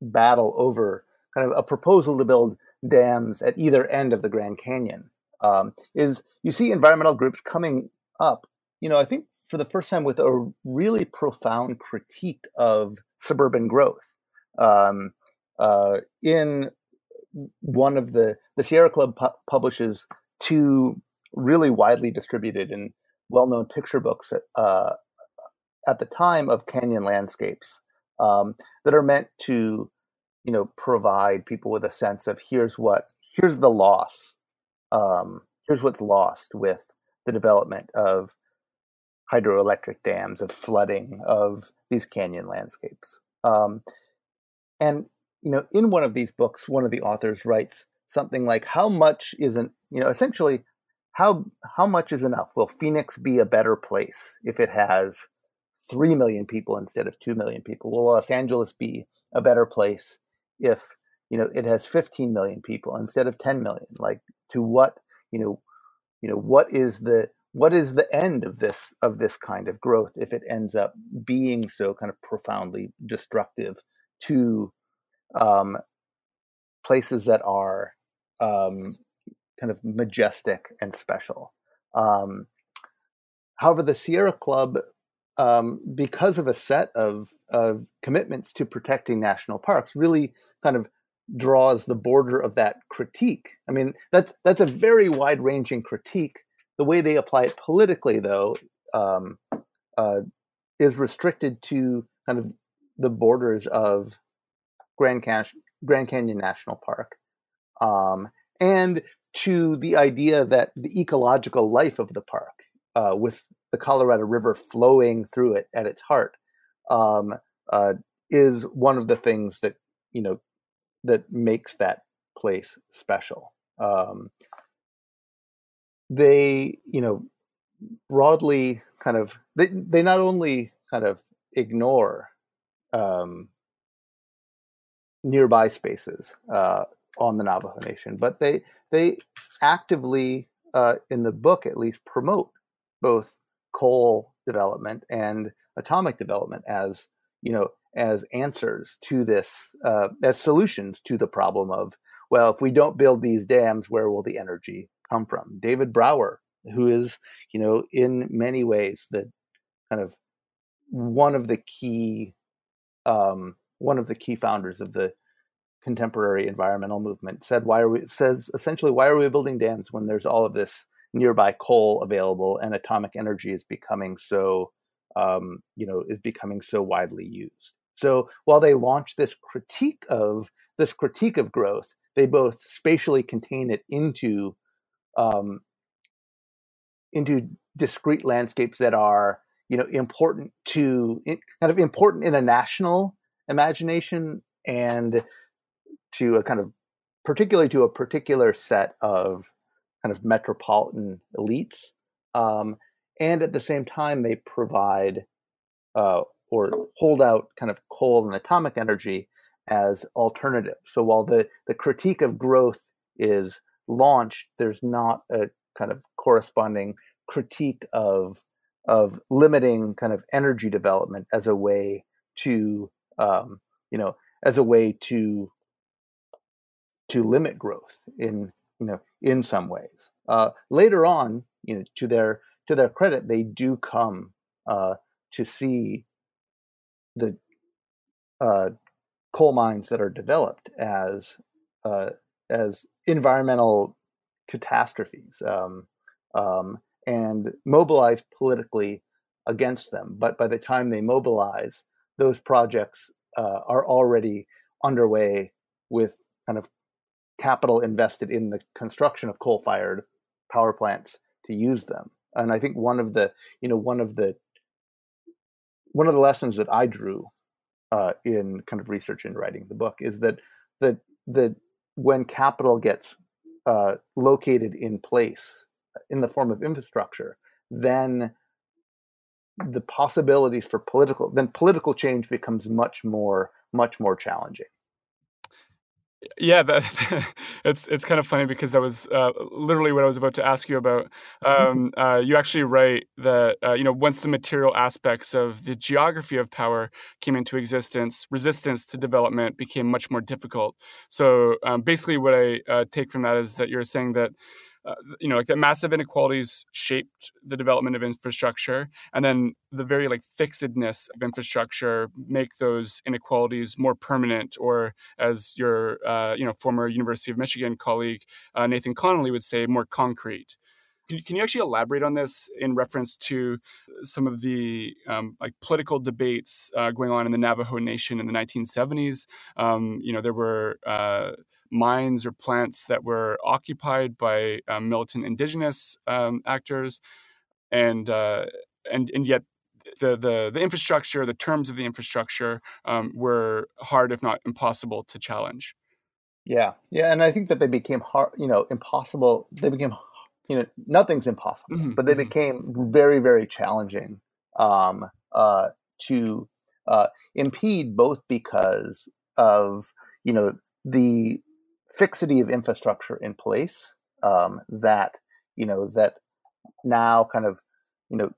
battle over kind of a proposal to build dams at either end of the Grand Canyon um, is you see environmental groups coming up, you know, I think for the first time with a really profound critique of suburban growth. Um, uh, in one of the, the Sierra Club pu- publishes two really widely distributed and well-known picture books at, uh, at the time of canyon landscapes um, that are meant to, you know, provide people with a sense of here's what here's the loss, um, here's what's lost with the development of hydroelectric dams, of flooding, of these canyon landscapes. Um, and you know, in one of these books, one of the authors writes something like, "How much isn't you know essentially how how much is enough? Will Phoenix be a better place if it has three million people instead of two million people? Will Los Angeles be a better place if you know it has 15 million people instead of 10 million? Like to what you know you know what is the what is the end of this of this kind of growth if it ends up being so kind of profoundly destructive to um, places that are um, kind of majestic and special. Um, however, the Sierra Club, um, because of a set of of commitments to protecting national parks, really kind of draws the border of that critique. I mean, that's that's a very wide ranging critique. The way they apply it politically, though, um, uh, is restricted to kind of the borders of Grand, Can- Grand Canyon National Park, um, and to the idea that the ecological life of the park, uh, with the Colorado River flowing through it at its heart, um, uh, is one of the things that you know that makes that place special. Um, they, you know, broadly kind of they they not only kind of ignore um, nearby spaces uh, on the Navajo Nation, but they they actively uh, in the book at least promote both coal development and atomic development as you know as answers to this, uh, as solutions to the problem of, well, if we don't build these dams, where will the energy come from? David Brower, who is, you know, in many ways the kind of one of the key, um, one of the key founders of the contemporary environmental movement, said, "Why are we?" Says essentially, "Why are we building dams when there's all of this nearby coal available and atomic energy is becoming so, um, you know, is becoming so widely used?" So while they launch this critique of this critique of growth, they both spatially contain it into um, into discrete landscapes that are you know important to kind of important in a national imagination and to a kind of particularly to a particular set of kind of metropolitan elites um, and at the same time they provide uh, or hold out kind of coal and atomic energy as alternatives. So while the, the critique of growth is launched, there's not a kind of corresponding critique of of limiting kind of energy development as a way to um, you know as a way to to limit growth in you know in some ways. Uh, later on, you know, to their to their credit, they do come uh, to see the uh, coal mines that are developed as uh, as environmental catastrophes um, um, and mobilize politically against them. But by the time they mobilize, those projects uh, are already underway with kind of capital invested in the construction of coal-fired power plants to use them. And I think one of the you know one of the one of the lessons that I drew uh, in kind of research and writing the book is that that that when capital gets uh, located in place in the form of infrastructure, then the possibilities for political then political change becomes much more much more challenging yeah, that, it's it's kind of funny because that was uh, literally what I was about to ask you about. Um, uh, you actually write that uh, you know once the material aspects of the geography of power came into existence, resistance to development became much more difficult. So um, basically, what I uh, take from that is that you're saying that uh, you know, like that massive inequalities shaped the development of infrastructure, and then the very like fixedness of infrastructure make those inequalities more permanent, or as your uh, you know former University of Michigan colleague uh, Nathan Connolly would say, more concrete. Can, can you actually elaborate on this in reference to some of the um, like political debates uh, going on in the Navajo Nation in the 1970s? Um, you know, there were uh, mines or plants that were occupied by um, militant indigenous um, actors, and uh, and and yet the, the the infrastructure, the terms of the infrastructure um, were hard, if not impossible, to challenge. Yeah, yeah, and I think that they became hard, you know, impossible. They became you know nothing's impossible mm-hmm. but they mm-hmm. became very very challenging um, uh, to uh, impede both because of you know the fixity of infrastructure in place um, that you know that now kind of you know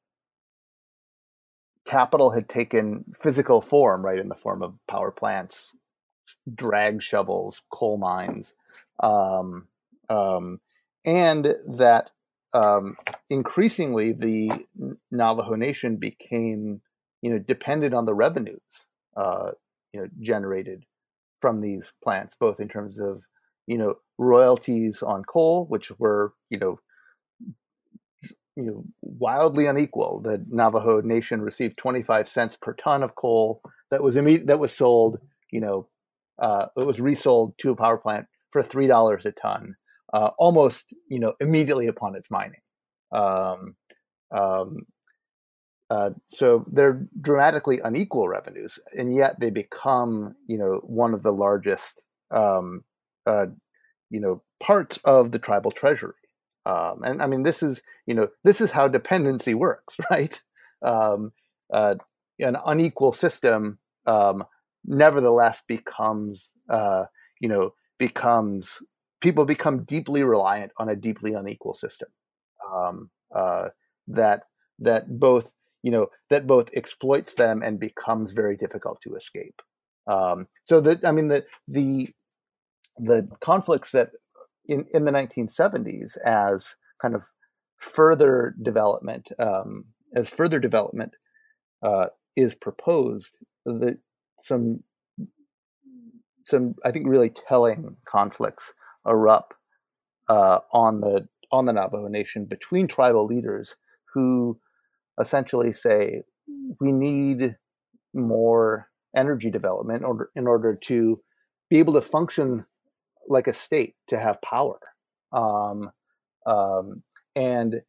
capital had taken physical form right in the form of power plants drag shovels coal mines um, um, and that um, increasingly the Navajo Nation became, you know, dependent on the revenues, uh, you know, generated from these plants, both in terms of, you know, royalties on coal, which were, you know, you know, wildly unequal. The Navajo Nation received 25 cents per ton of coal that was imme- that was sold, you know, uh, it was resold to a power plant for three dollars a ton, uh, almost you know immediately upon its mining. Um, um, uh, so they're dramatically unequal revenues, and yet they become you know one of the largest um, uh, you know parts of the tribal treasury. Um, and I mean, this is you know this is how dependency works, right? Um, uh, an unequal system um, nevertheless becomes uh, you know becomes people become deeply reliant on a deeply unequal system um, uh, that that both you know that both exploits them and becomes very difficult to escape. Um, so that I mean the the the conflicts that in in the 1970s as kind of further development um, as further development uh, is proposed that some some I think really telling conflicts erupt uh, on the on the Navajo Nation between tribal leaders who essentially say we need more energy development in order, in order to be able to function like a state to have power. Um, um, and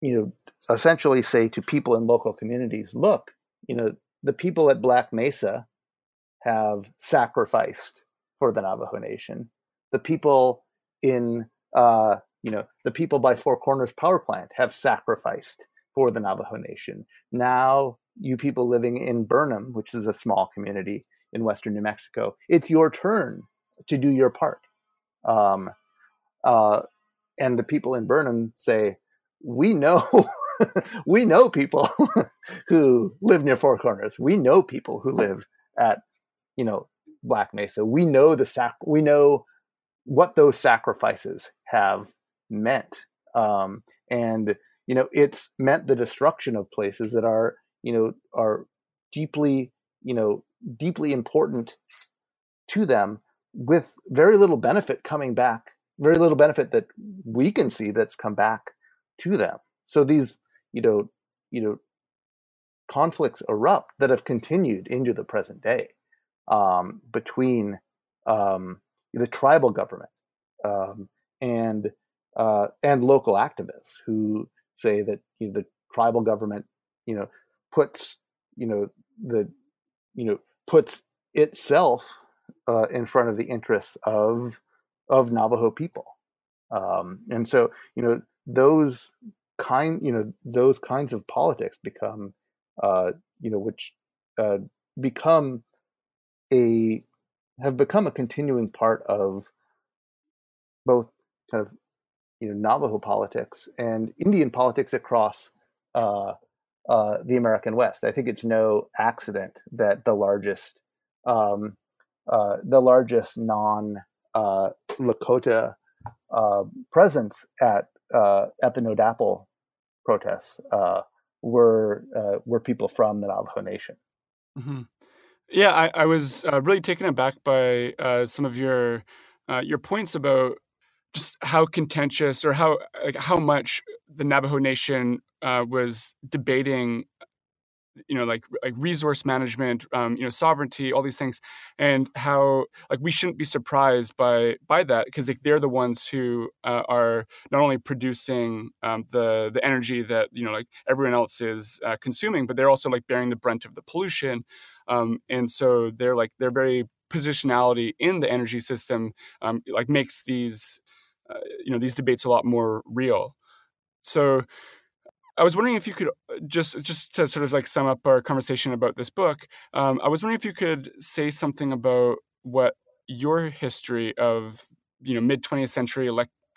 you know essentially say to people in local communities look you know the people at black mesa have sacrificed for the navajo nation the people in uh, you know the people by four corners power plant have sacrificed for the navajo nation. Now you people living in burnham which is a small community in western new mexico it's your turn to do your part. Um, uh, and the people in burnham say we know we know people who live near four corners. We know people who live at you know black mesa. We know the sac we know what those sacrifices have meant. Um, and you know, it's meant the destruction of places that are you know are deeply you know deeply important to them, with very little benefit coming back. Very little benefit that we can see that's come back to them. So these you know you know conflicts erupt that have continued into the present day um, between um, the tribal government um, and uh, and local activists who say that you know, the tribal government you know puts you know the you know puts itself uh, in front of the interests of of Navajo people, um, and so you know those kind you know those kinds of politics become uh, you know which uh, become a have become a continuing part of both kind of you know Navajo politics and Indian politics across uh, uh, the American West. I think it's no accident that the largest um, uh, the largest non uh, Lakota uh, presence at uh, at the No DAPL protests were were people from the Navajo Nation. Mm-hmm. Yeah, I, I was really taken aback by some of your your points about just how contentious or how like how much the Navajo Nation uh, was debating, you know, like like resource management, um, you know, sovereignty, all these things, and how like we shouldn't be surprised by by that because like they're the ones who uh, are not only producing um, the the energy that you know like everyone else is uh, consuming, but they're also like bearing the brunt of the pollution, um, and so they're like they're very positionality in the energy system um, like makes these uh, you know these debates a lot more real. So I was wondering if you could uh, just just to sort of like sum up our conversation about this book. Um, I was wondering if you could say something about what your history of you know mid 20th century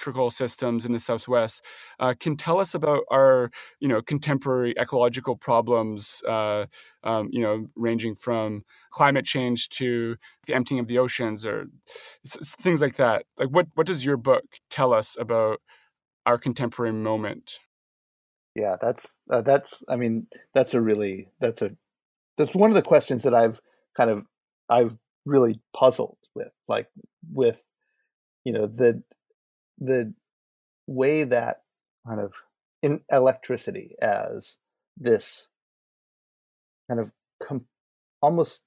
electrical systems in the Southwest uh, can tell us about our you know contemporary ecological problems. Uh, um, you know, ranging from climate change to the emptying of the oceans or things like that. Like, what what does your book tell us about our contemporary moment? Yeah, that's uh, that's. I mean, that's a really that's a that's one of the questions that I've kind of I've really puzzled with, like with you know the the way that kind of in electricity as this kind of com- almost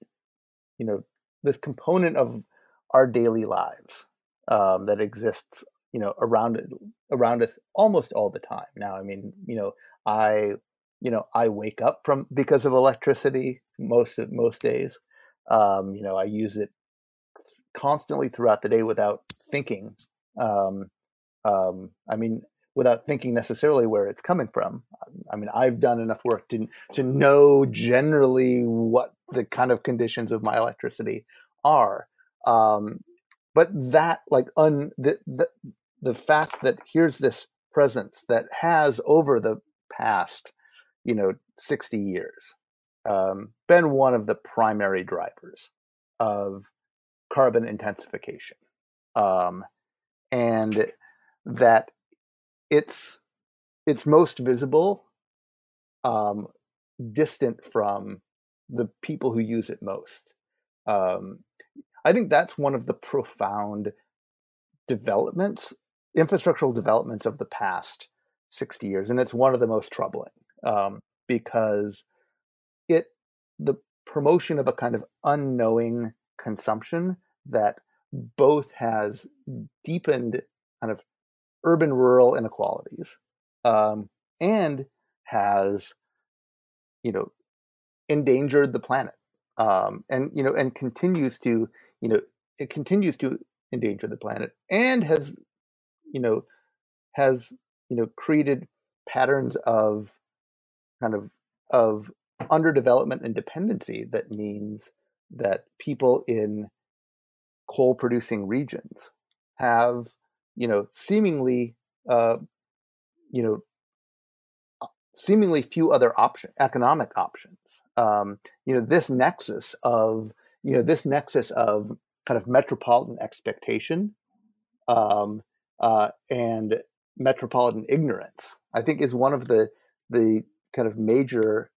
you know this component of our daily lives um, that exists you know around around us almost all the time. Now i mean you know i you know i wake up from because of electricity most of most days. Um, you know i use it constantly throughout the day without thinking. Um, um, i mean without thinking necessarily where it's coming from. I mean i've done enough work to to know generally what the kind of conditions of my electricity are. Um, but that like un the, the the fact that here's this presence that has over the past you know 60 years um, been one of the primary drivers of carbon intensification. Um, and that it's it's most visible um, distant from the people who use it most um, I think that's one of the profound developments, infrastructural developments of the past 60 years. And it's one of the most troubling um, because it, the promotion of a kind of unknowing consumption that both has deepened kind of urban rural inequalities um, and has, you know, endangered the planet um, and you know and continues to you know it continues to endanger the planet and has you know has you know created patterns of kind of of underdevelopment and dependency that means that people in coal producing regions have you know seemingly uh, you know seemingly few other option economic options. Um, you know this nexus of you know this nexus of kind of metropolitan expectation um, uh, and metropolitan ignorance i think is one of the the kind of major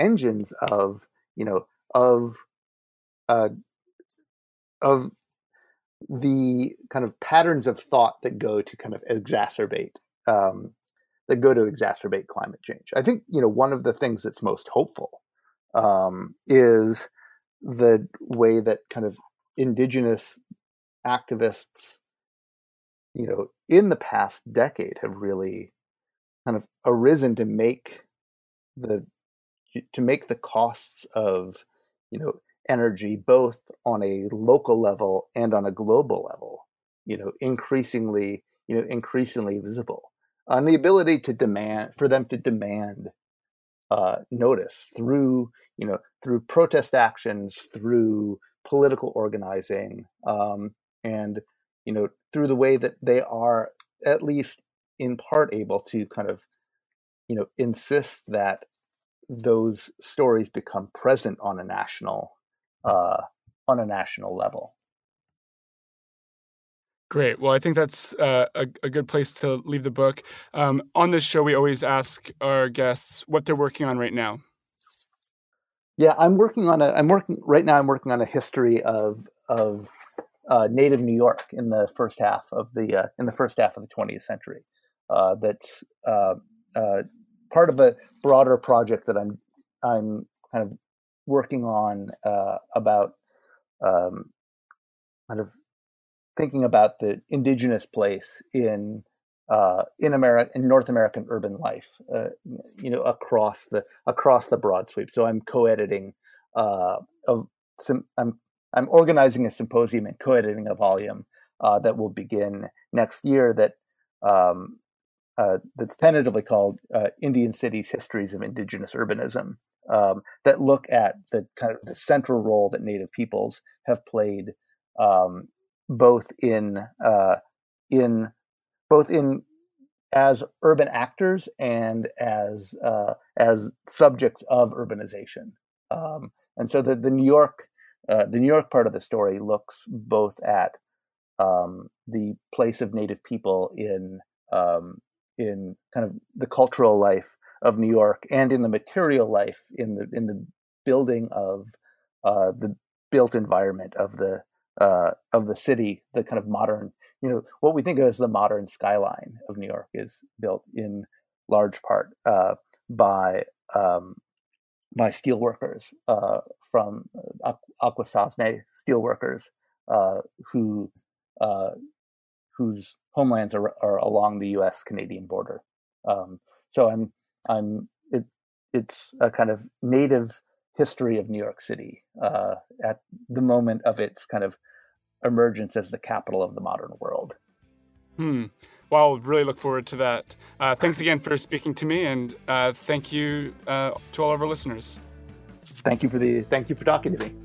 engines of you know of uh, of the kind of patterns of thought that go to kind of exacerbate um, that go to exacerbate climate change. I think you know one of the things that's most hopeful um, is the way that kind of indigenous activists, you know, in the past decade have really kind of arisen to make the to make the costs of you know energy both on a local level and on a global level you know increasingly you know increasingly visible on the ability to demand for them to demand uh, notice through you know through protest actions, through political organizing, um, and you know through the way that they are at least in part able to kind of you know insist that those stories become present on a national uh, on a national level. Great. Well, I think that's uh, a, a, good place to leave the book. Um, on this show, we always ask our guests what they're working on right now. Yeah, I'm working on a. I'm working right now. I'm working on a history of of uh, native New York in the first half of the uh, in the first half of the 20th century. Uh, that's uh, uh, part of a broader project that I'm I'm kind of working on about um, kind of thinking about the indigenous place in uh, in America, in North American urban life, uh, you know, across the across the broad sweep. So I'm co-editing uh, of some. I'm I'm organizing a symposium and co-editing a volume uh, that will begin next year. That um, uh, that's tentatively called uh, Indian Cities: Histories of Indigenous Urbanism. Um, that look at the kind of the central role that Native peoples have played um, both in uh, in both in as urban actors and as uh, as subjects of urbanization. Um, and so the the New York uh, the New York part of the story looks both at um, the place of Native people in um, in kind of the cultural life of New York and in the material life in the in the building of uh, the built environment of the uh, of the city, the kind of modern, you know, what we think of as the modern skyline of New York is built in large part uh, by um, by steelworkers uh, from uh, Akwesasne steelworkers uh, who uh, whose homelands are, are along the U.S. Canadian border. Um, so I'm I'm it, it's a kind of native history of New York City uh, at the moment of its kind of emergence as the capital of the modern world. Hmm. Well, really look forward to that. Uh, thanks again for speaking to me, and uh, thank you uh, to all of our listeners. Thank you for the thank you for talking to me.